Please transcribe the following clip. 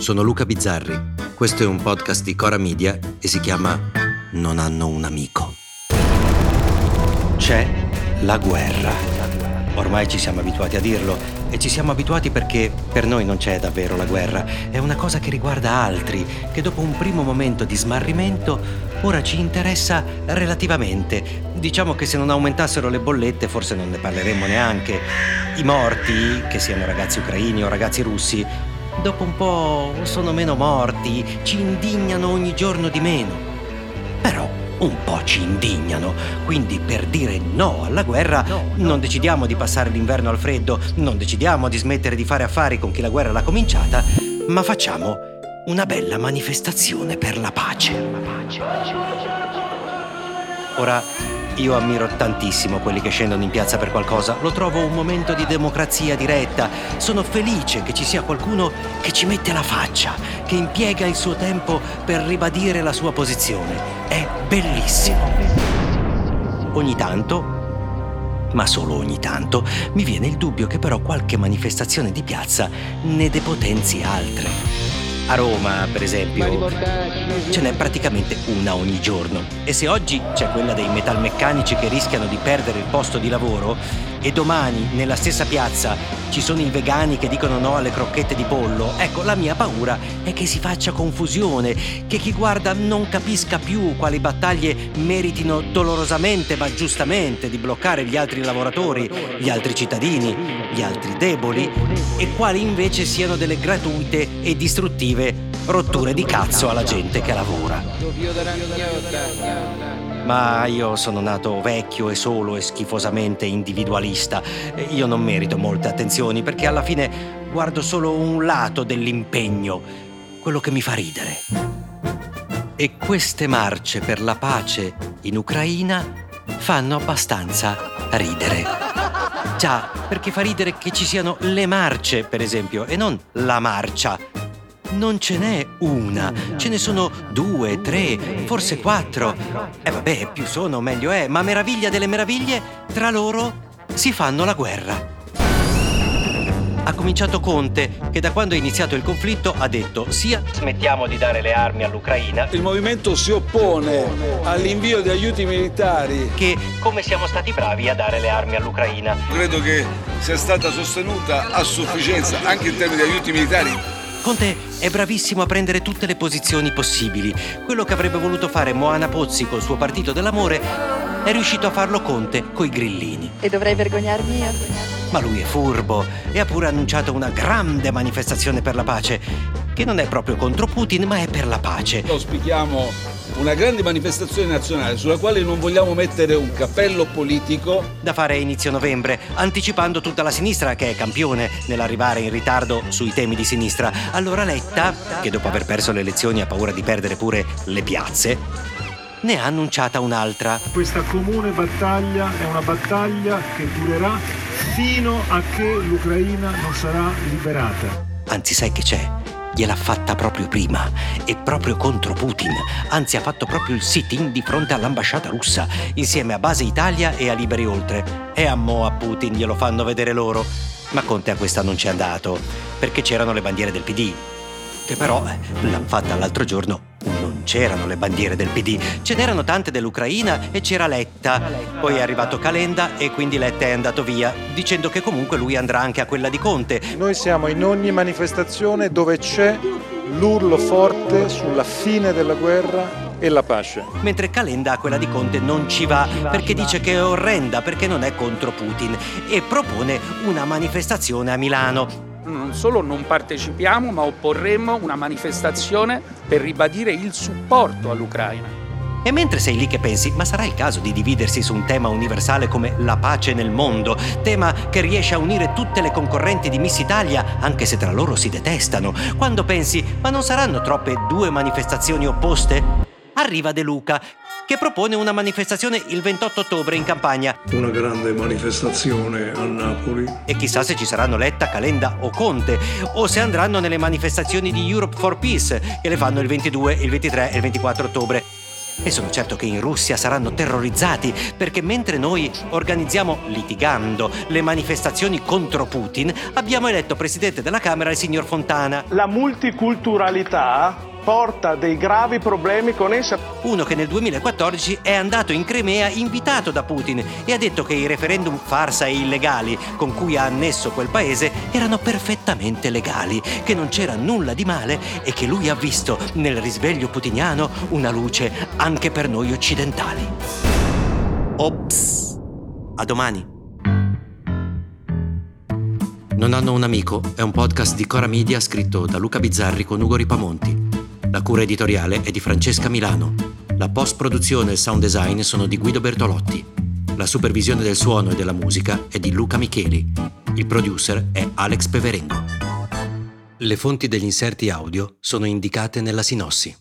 sono Luca Bizzarri. Questo è un podcast di Cora Media e si chiama Non hanno un amico. C'è la guerra. Ormai ci siamo abituati a dirlo e ci siamo abituati perché per noi non c'è davvero la guerra, è una cosa che riguarda altri, che dopo un primo momento di smarrimento ora ci interessa relativamente. Diciamo che se non aumentassero le bollette forse non ne parleremmo neanche. I morti, che siano ragazzi ucraini o ragazzi russi, dopo un po' sono meno morti, ci indignano ogni giorno di meno. Però un po' ci indignano, quindi per dire no alla guerra no, no. non decidiamo di passare l'inverno al freddo, non decidiamo di smettere di fare affari con chi la guerra l'ha cominciata, ma facciamo una bella manifestazione per la pace. Ora, io ammiro tantissimo quelli che scendono in piazza per qualcosa, lo trovo un momento di democrazia diretta. Sono felice che ci sia qualcuno che ci mette la faccia, che impiega il suo tempo per ribadire la sua posizione. È bellissimo. Ogni tanto, ma solo ogni tanto, mi viene il dubbio che però qualche manifestazione di piazza ne depotenzi altre. A Roma, per esempio, ce n'è praticamente una ogni giorno. E se oggi c'è quella dei metalmeccanici che rischiano di perdere il posto di lavoro, e domani nella stessa piazza ci sono i vegani che dicono no alle crocchette di pollo, ecco, la mia paura è che si faccia confusione, che chi guarda non capisca più quali battaglie meritino dolorosamente ma giustamente di bloccare gli altri lavoratori, gli altri cittadini, gli altri deboli, e quali invece siano delle gratuite e distruttive rotture di cazzo alla gente che lavora. Ma io sono nato vecchio e solo e schifosamente individualista. Io non merito molte attenzioni perché alla fine guardo solo un lato dell'impegno, quello che mi fa ridere. E queste marce per la pace in Ucraina fanno abbastanza ridere. Già, perché fa ridere che ci siano le marce, per esempio, e non la marcia non ce n'è una, ce ne sono due, tre, forse quattro. E eh vabbè, più sono meglio è, ma meraviglia delle meraviglie, tra loro si fanno la guerra. Ha cominciato Conte, che da quando è iniziato il conflitto ha detto sia smettiamo di dare le armi all'Ucraina. Il movimento si oppone all'invio di aiuti militari. Che come siamo stati bravi a dare le armi all'Ucraina. Credo che sia stata sostenuta a sufficienza anche in termini di aiuti militari Conte è bravissimo a prendere tutte le posizioni possibili. Quello che avrebbe voluto fare Moana Pozzi col suo partito dell'amore è riuscito a farlo Conte coi grillini. E dovrei vergognarmi io? Ma lui è furbo e ha pure annunciato una grande manifestazione per la pace, che non è proprio contro Putin, ma è per la pace. Auspichiamo una grande manifestazione nazionale sulla quale non vogliamo mettere un cappello politico. Da fare a inizio novembre, anticipando tutta la sinistra che è campione nell'arrivare in ritardo sui temi di sinistra. Allora Letta, che dopo aver perso le elezioni ha paura di perdere pure le piazze, ne ha annunciata un'altra. Questa comune battaglia è una battaglia che durerà fino a che l'Ucraina non sarà liberata. Anzi, sai che c'è? Gliel'ha fatta proprio prima e proprio contro Putin. Anzi, ha fatto proprio il sit-in di fronte all'ambasciata russa, insieme a Base Italia e a Liberi Oltre. E a Mo a Putin glielo fanno vedere loro. Ma Conte a questa non c'è andato, perché c'erano le bandiere del PD. Che però l'han fatta l'altro giorno non c'erano le bandiere del PD, ce n'erano tante dell'Ucraina e c'era Letta. Poi è arrivato Calenda e quindi Letta è andato via, dicendo che comunque lui andrà anche a quella di Conte. Noi siamo in ogni manifestazione dove c'è l'urlo forte sulla fine della guerra e la pace. Mentre Calenda a quella di Conte non ci va perché dice che è orrenda perché non è contro Putin e propone una manifestazione a Milano non solo non partecipiamo, ma opporremmo una manifestazione per ribadire il supporto all'Ucraina. E mentre sei lì che pensi, ma sarà il caso di dividersi su un tema universale come la pace nel mondo, tema che riesce a unire tutte le concorrenti di Miss Italia, anche se tra loro si detestano, quando pensi, ma non saranno troppe due manifestazioni opposte? arriva De Luca, che propone una manifestazione il 28 ottobre in campagna. Una grande manifestazione a Napoli. E chissà se ci saranno Letta, Calenda o Conte, o se andranno nelle manifestazioni di Europe for Peace, che le fanno il 22, il 23 e il 24 ottobre. E sono certo che in Russia saranno terrorizzati perché mentre noi organizziamo, litigando, le manifestazioni contro Putin, abbiamo eletto presidente della Camera il signor Fontana. La multiculturalità porta dei gravi problemi con essa. Uno che nel 2014 è andato in Crimea invitato da Putin e ha detto che i referendum farsa e illegali con cui ha annesso quel paese erano perfettamente legali, che non c'era nulla di male e che lui ha visto nel risveglio putiniano una luce anche per noi occidentali. Ops! A domani! Non hanno un amico è un podcast di Cora Media scritto da Luca Bizzarri con Ugo Ripamonti. La cura editoriale è di Francesca Milano. La post-produzione e il sound design sono di Guido Bertolotti. La supervisione del suono e della musica è di Luca Micheli. Il producer è Alex Peverengo. Le fonti degli inserti audio sono indicate nella sinossi.